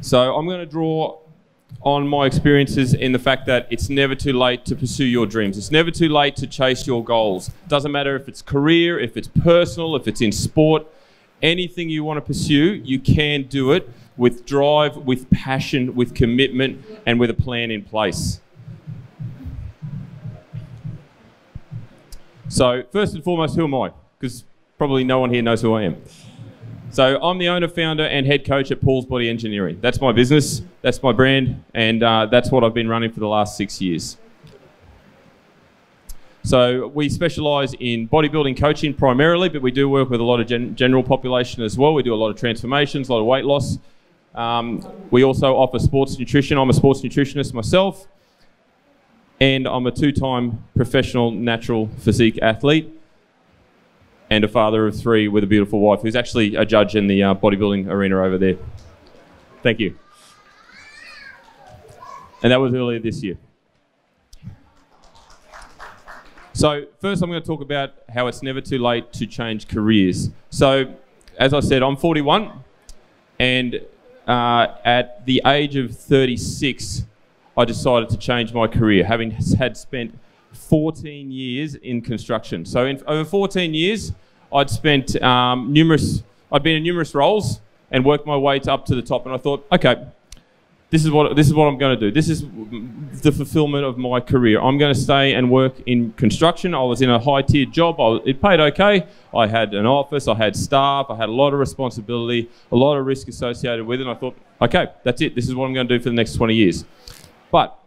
So I'm going to draw on my experiences in the fact that it's never too late to pursue your dreams. It's never too late to chase your goals. Doesn't matter if it's career, if it's personal, if it's in sport, anything you want to pursue, you can do it with drive, with passion, with commitment, and with a plan in place. So, first and foremost, who am I? Because probably no one here knows who I am. So, I'm the owner, founder, and head coach at Paul's Body Engineering. That's my business, that's my brand, and uh, that's what I've been running for the last six years. So, we specialise in bodybuilding coaching primarily, but we do work with a lot of gen- general population as well. We do a lot of transformations, a lot of weight loss. Um, we also offer sports nutrition. I'm a sports nutritionist myself and I'm a two time professional natural physique athlete and a father of three with a beautiful wife who's actually a judge in the uh, bodybuilding arena over there. Thank you. And that was earlier this year. So, first, I'm going to talk about how it's never too late to change careers. So, as I said, I'm 41, and uh, at the age of 36, I decided to change my career, having had spent 14 years in construction. So in over 14 years, I'd spent um, numerous, I'd been in numerous roles and worked my way up to the top. And I thought, okay, this is what this is what I'm going to do. This is the fulfillment of my career. I'm going to stay and work in construction. I was in a high tiered job. It paid okay. I had an office. I had staff. I had a lot of responsibility, a lot of risk associated with it. And I thought, okay, that's it. This is what I'm going to do for the next 20 years. But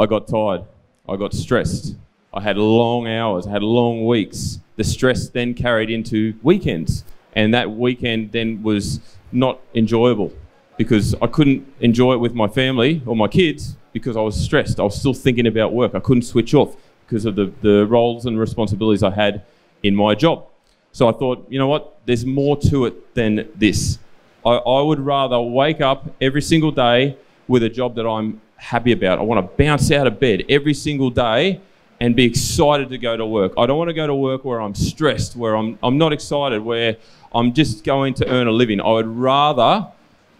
I got tired. I got stressed. I had long hours. I had long weeks. The stress then carried into weekends. And that weekend then was not enjoyable because I couldn't enjoy it with my family or my kids because I was stressed. I was still thinking about work. I couldn't switch off because of the, the roles and responsibilities I had in my job. So I thought, you know what? There's more to it than this. I, I would rather wake up every single day with a job that I'm happy about. I want to bounce out of bed every single day and be excited to go to work. I don't want to go to work where I'm stressed, where I'm, I'm not excited, where I'm just going to earn a living. I would rather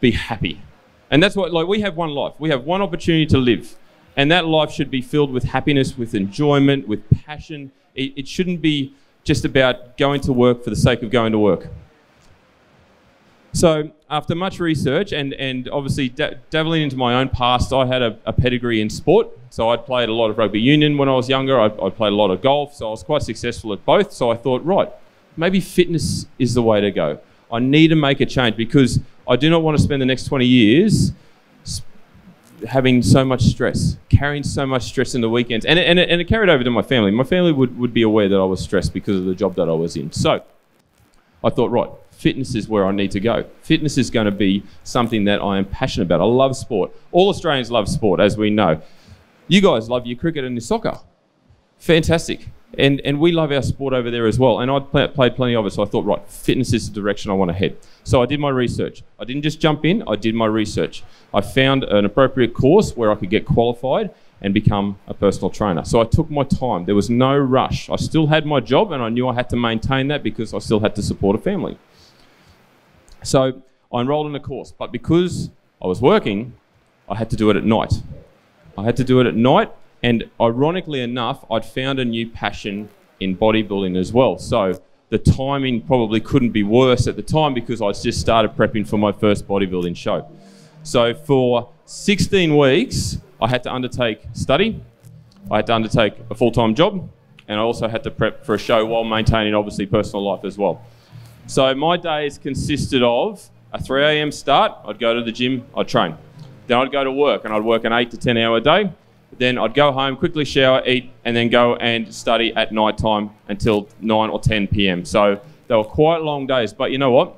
be happy. And that's what, like, we have one life. We have one opportunity to live. And that life should be filled with happiness, with enjoyment, with passion. It, it shouldn't be just about going to work for the sake of going to work. So after much research and, and obviously da- dabbling into my own past, I had a, a, pedigree in sport. So I'd played a lot of rugby union when I was younger. I, I played a lot of golf. So I was quite successful at both. So I thought, right, maybe fitness is the way to go. I need to make a change because I do not want to spend the next 20 years having so much stress, carrying so much stress in the weekends. And it, and, and it carried over to my family. My family would, would be aware that I was stressed because of the job that I was in. So I thought, right, fitness is where I need to go. Fitness is going to be something that I am passionate about. I love sport. All Australians love sport, as we know. You guys love your cricket and your soccer. Fantastic. And, and we love our sport over there as well. And I'd play, played plenty of it, so I thought, right, fitness is the direction I want to head. So I did my research. I didn't just jump in, I did my research. I found an appropriate course where I could get qualified and become a personal trainer. So I took my time. There was no rush. I still had my job and I knew I had to maintain that because I still had to support a family. So I enrolled in a course, but because I was working, I had to do it at night. I had to do it at night, and ironically enough, I'd found a new passion in bodybuilding as well. So the timing probably couldn't be worse at the time because I just started prepping for my first bodybuilding show. So for 16 weeks, I had to undertake study, I had to undertake a full time job, and I also had to prep for a show while maintaining obviously personal life as well. So my days consisted of a 3 a.m. start. I'd go to the gym, I'd train. Then I'd go to work and I'd work an 8 to 10 hour day. Then I'd go home, quickly shower, eat, and then go and study at night time until 9 or 10 p.m. So they were quite long days. But you know what?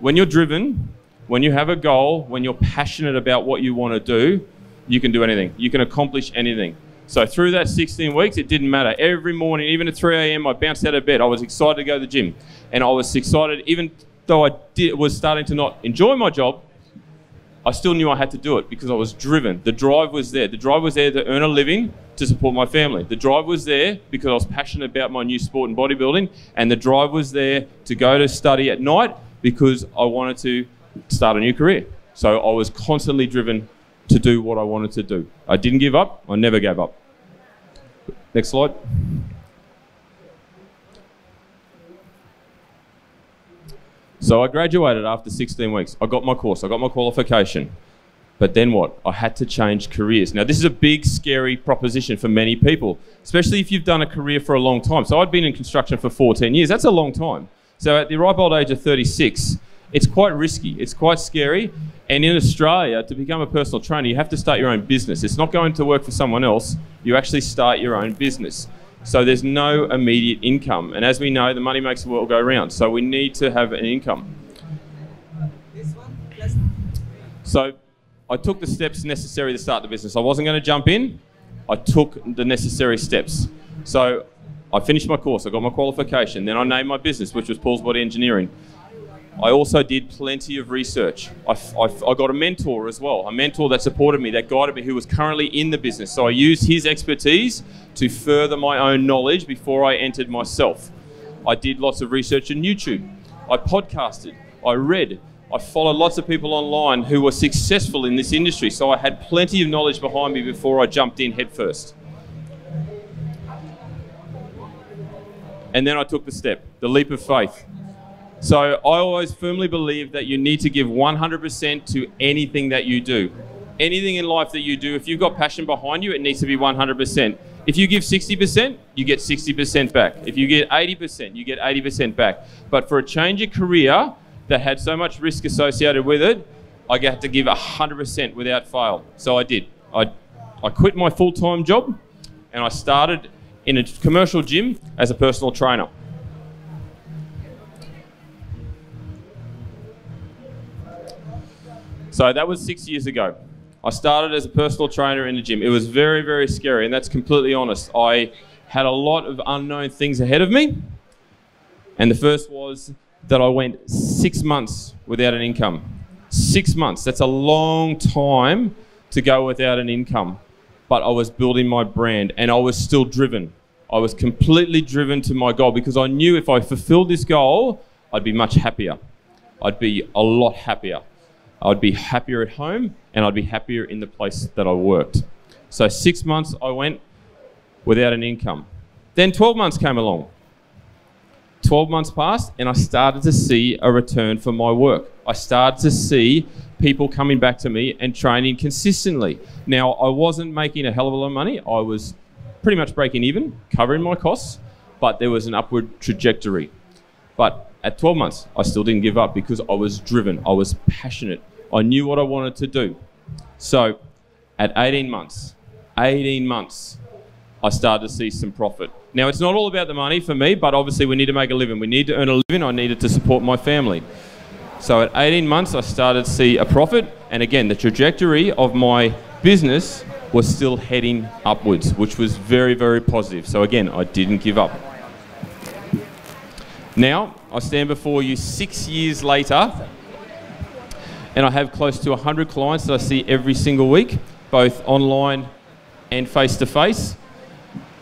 When you're driven, when you have a goal, when you're passionate about what you want to do, you can do anything. You can accomplish anything. So through that 16 weeks, it didn't matter. Every morning, even at 3 a.m., I bounced out of bed. I was excited to go to the gym. And I was excited, even though I did, was starting to not enjoy my job, I still knew I had to do it because I was driven. The drive was there. The drive was there to earn a living to support my family. The drive was there because I was passionate about my new sport and bodybuilding. And the drive was there to go to study at night because I wanted to start a new career. So I was constantly driven to do what I wanted to do. I didn't give up, I never gave up. Next slide. So I graduated after 16 weeks. I got my course, I got my qualification. But then what? I had to change careers. Now, this is a big, scary proposition for many people, especially if you've done a career for a long time. So, I'd been in construction for 14 years. That's a long time. So, at the ripe old age of 36, it's quite risky, it's quite scary. And in Australia, to become a personal trainer, you have to start your own business. It's not going to work for someone else, you actually start your own business. So there's no immediate income. And as we know, the money makes the world go round. So we need to have an income. So I took the steps necessary to start the business. I wasn't going to jump in, I took the necessary steps. So I finished my course, I got my qualification, then I named my business, which was Paul's Body Engineering. I also did plenty of research. I, I, I, got a mentor as well, a mentor that supported me, that guided me, who was currently in the business. So I used his expertise to further my own knowledge before I entered myself. I did lots of research on YouTube. I podcasted. I read. I followed lots of people online who were successful in this industry. So I had plenty of knowledge behind me before I jumped in headfirst. And then I took the step, the leap of faith. So I always firmly believe that you need to give 100% to anything that you do. Anything in life that you do, if you've got passion behind you, it needs to be 100%. If you give 60%, you get 60% back. If you get 80%, you get 80% back. But for a change of career that had so much risk associated with it, I had to give 100% without fail. So I did. I, I quit my full time job and I started in a commercial gym as a personal trainer. So that was six years ago. I started as a personal trainer in the gym. It was very, very scary, and that's completely honest. I had a lot of unknown things ahead of me. And the first was that I went six months without an income. Six months. That's a long time to go without an income. But I was building my brand and I was still driven. I was completely driven to my goal because I knew if I fulfilled this goal, I'd be much happier. I'd be a lot happier. I'd be happier at home and I'd be happier in the place that I worked. So six months I went without an income. Then 12 months came along. 12 months passed and I started to see a return for my work. I started to see people coming back to me and training consistently. Now, I wasn't making a hell of a lot of money. I was pretty much breaking even, covering my costs, but there was an upward trajectory. But at 12 months, I still didn't give up because I was driven, I was passionate, I knew what I wanted to do. So at 18 months, 18 months, I started to see some profit. Now, it's not all about the money for me, but obviously we need to make a living. We need to earn a living. I needed to support my family. So at 18 months, I started to see a profit. And again, the trajectory of my business was still heading upwards, which was very, very positive. So again, I didn't give up. Now, I stand before you six years later, and I have close to 100 clients that I see every single week, both online and face to face,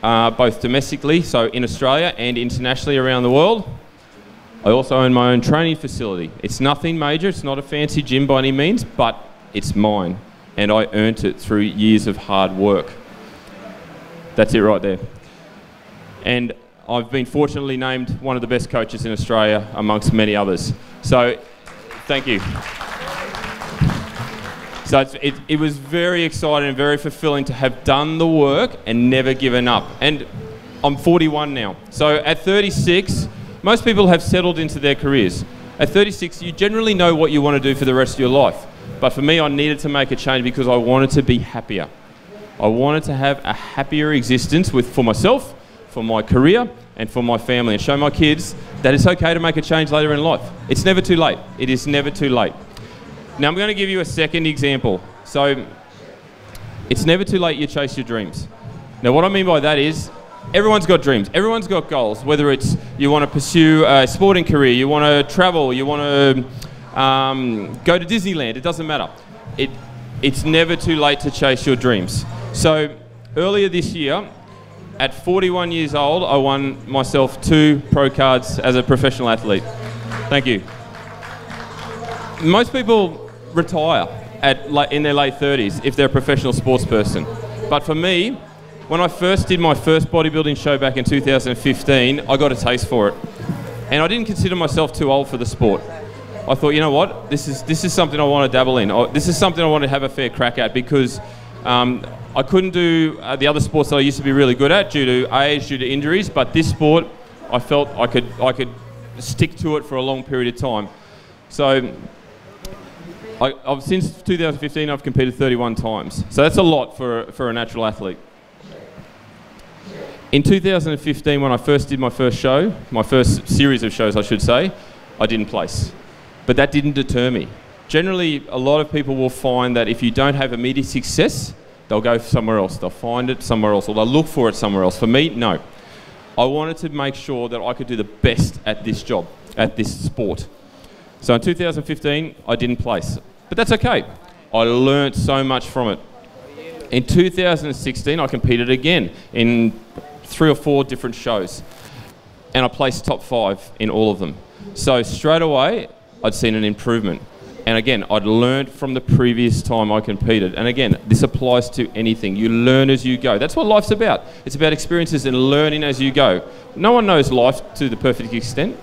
both domestically, so in Australia, and internationally around the world. I also own my own training facility. It's nothing major, it's not a fancy gym by any means, but it's mine, and I earned it through years of hard work. That's it right there. And I've been fortunately named one of the best coaches in Australia amongst many others. So, thank you. So it, it, was very exciting and very fulfilling to have done the work and never given up. And I'm 41 now. So at 36, most people have settled into their careers. At 36, you generally know what you want to do for the rest of your life. But for me, I needed to make a change because I wanted to be happier. I wanted to have a happier existence with, for myself for my career and for my family and show my kids that it's okay to make a change later in life. It's never too late. It is never too late. Now I'm going to give you a second example. So it's never too late you chase your dreams. Now what I mean by that is everyone's got dreams. Everyone's got goals. Whether it's you want to pursue a sporting career, you want to travel, you want to um, go to Disneyland. It doesn't matter. It it's never too late to chase your dreams. So earlier this year, at 41 years old, I won myself two pro cards as a professional athlete. Thank you. most people retire at in their late 30s if they're a professional sports person. But for me, when I first did my first bodybuilding show back in 2015, I got a taste for it. And I didn't consider myself too old for the sport. I thought, you know what, this is, this is something I want to dabble in. This is something I want to have a fair crack at because um, I couldn't do uh, the other sports that I used to be really good at due to age, due to injuries, but this sport, I felt I could, I could stick to it for a long period of time. So I, have since 2015, I've competed 31 times. So that's a lot for, for a natural athlete. In 2015, when I first did my first show, my first series of shows, I should say, I didn't place. But that didn't deter me. Generally, a lot of people will find that if you don't have immediate success, they'll go somewhere else. They'll find it somewhere else, or they'll look for it somewhere else. For me, no. I wanted to make sure that I could do the best at this job, at this sport. So in 2015, I didn't place. But that's okay. I learnt so much from it. In 2016, I competed again in three or four different shows. And I placed top five in all of them. So straight away, I'd seen an improvement. And again, I'd learned from the previous time I competed. And again, this applies to anything. You learn as you go. That's what life's about. It's about experiences and learning as you go. No one knows life to the perfect extent.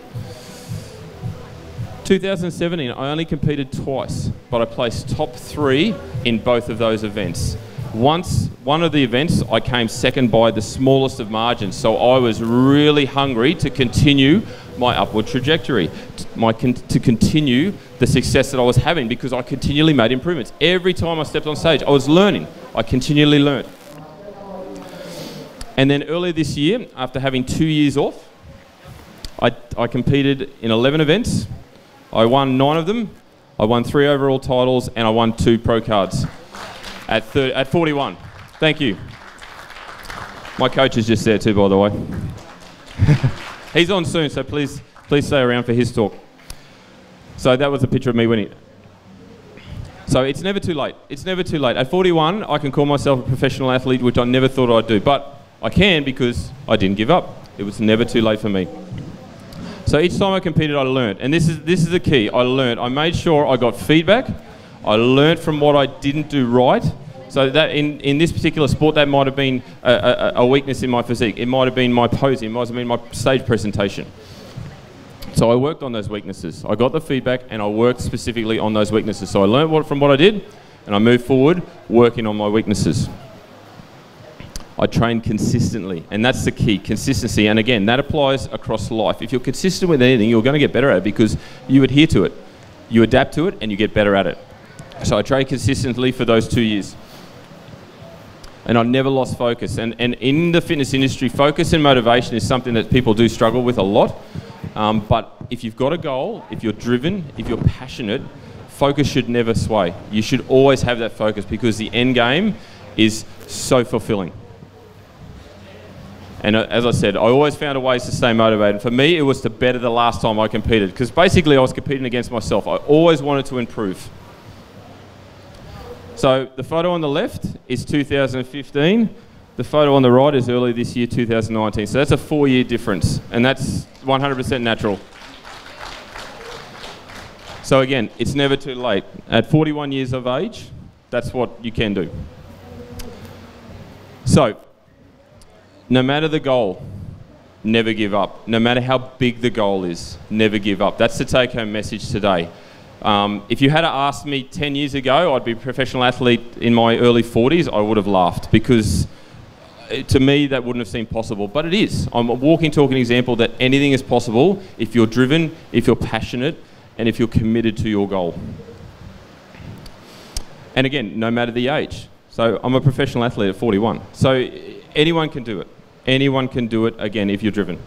2017, I only competed twice, but I placed top three in both of those events. Once, one of the events, I came second by the smallest of margins, so I was really hungry to continue my upward trajectory, my con- to continue the success that I was having because I continually made improvements. Every time I stepped on stage, I was learning. I continually learned. And then earlier this year, after having two years off, I, I competed in 11 events. I won nine of them. I won three overall titles and I won two pro cards at, thir- at 41. Thank you. My coach is just there too, by the way. He's on soon, so please, please stay around for his talk. So that was a picture of me winning. So it's never too late. It's never too late. At 41, I can call myself a professional athlete, which I never thought I'd do. But I can because I didn't give up. It was never too late for me. So each time I competed, I learned. And this is, this is the key. I learned. I made sure I got feedback. I learned from what I didn't do right. So that in, in this particular sport, that might have been a, a, a weakness in my physique. It might have been my posing. It might have been my stage presentation. So I worked on those weaknesses. I got the feedback and I worked specifically on those weaknesses. So I learned what, from what I did and I moved forward working on my weaknesses. I train consistently, and that's the key consistency. And again, that applies across life. If you're consistent with anything, you're going to get better at it because you adhere to it, you adapt to it, and you get better at it. So I trained consistently for those two years. And I never lost focus. And, and in the fitness industry, focus and motivation is something that people do struggle with a lot. Um, but if you've got a goal, if you're driven, if you're passionate, focus should never sway. You should always have that focus because the end game is so fulfilling. And uh, as I said, I always found a ways to stay motivated. For me, it was to better the last time I competed because basically I was competing against myself. I always wanted to improve. So the photo on the left is 2015. The photo on the right is early this year, 2019. So that's a four year difference, and that's 100% natural. So again, it's never too late. At 41 years of age, that's what you can do. So, no matter the goal, never give up. No matter how big the goal is, never give up. That's the take home message today. Um, if you had asked me 10 years ago, I'd be a professional athlete in my early 40s, I would have laughed because uh, to me that wouldn't have seemed possible. But it is. I'm a walking, talking example that anything is possible if you're driven, if you're passionate, and if you're committed to your goal. And again, no matter the age. So I'm a professional athlete at 41. So anyone can do it. Anyone can do it again if you're driven.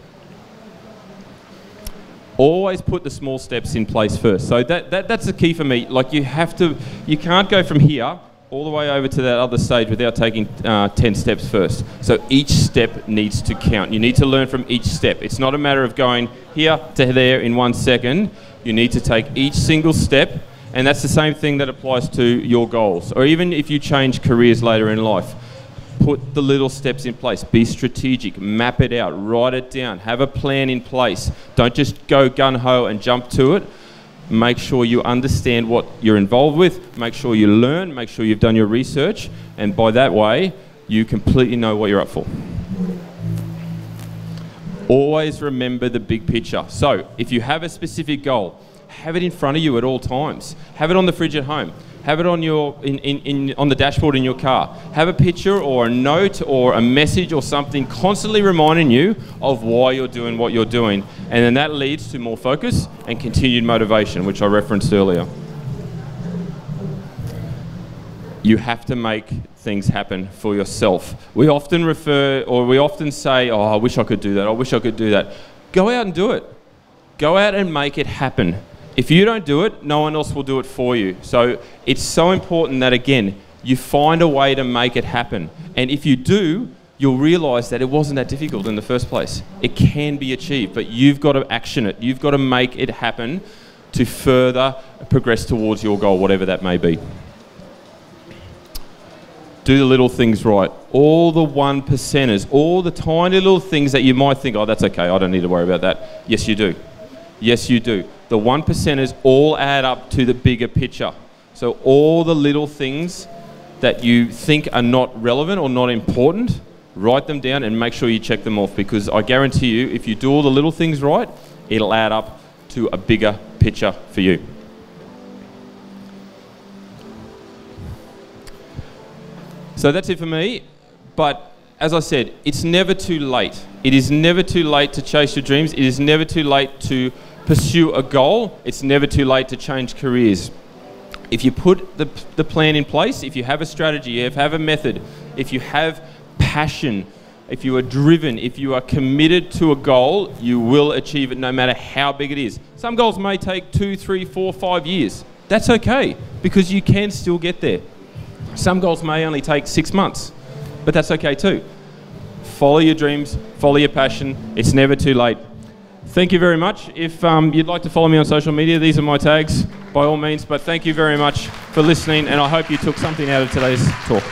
Always put the small steps in place first. So that, that, that's the key for me. Like you have to, you can't go from here all the way over to that other stage without taking uh, 10 steps first. So each step needs to count. You need to learn from each step. It's not a matter of going here to there in one second. You need to take each single step, and that's the same thing that applies to your goals, or even if you change careers later in life put the little steps in place. Be strategic. Map it out. Write it down. Have a plan in place. Don't just go gun ho and jump to it. make sure you understand what you're involved with, make sure you learn, make sure you've done your research, and by that way, you completely know what you're up for. Always remember the big picture. So, if you have a specific goal, have it in front of you at all times. Have it on the fridge at home. Have it on your in, in, in, on the dashboard in your car. Have a picture or a note or a message or something constantly reminding you of why you're doing what you're doing. And then that leads to more focus and continued motivation, which I referenced earlier. You have to make things happen for yourself. We often refer or we often say, Oh, I wish I could do that. I wish I could do that. Go out and do it. Go out and make it happen. If you don't do it, no one else will do it for you. So it's so important that, again, you find a way to make it happen. And if you do, you'll realize that it wasn't that difficult in the first place. It can be achieved, but you've got to action it. You've got to make it happen to further progress towards your goal, whatever that may be. Do the little things right. All the one percenters, all the tiny little things that you might think, oh, that's okay, I don't need to worry about that. Yes, you do. Yes, you do. The one percenters all add up to the bigger picture. So all the little things that you think are not relevant or not important, write them down and make sure you check them off because I guarantee you, if you do all the little things right, it'll add up to a bigger picture for you. So that's it for me. But as I said, it's never too late. It is never too late to chase your dreams. It is never too late to pursue a goal. It's never too late to change careers. If you put the, the plan in place, if you have a strategy, if you have a method, if you have passion, if you are driven, if you are committed to a goal, you will achieve it no matter how big it is. Some goals may take two, three, four, five years. That's okay because you can still get there. Some goals may only take six months, but that's okay too. Follow your dreams, follow your passion. It's never too late. Thank you very much. If um, you'd like to follow me on social media, these are my tags by all means. But thank you very much for listening, and I hope you took something out of today's talk.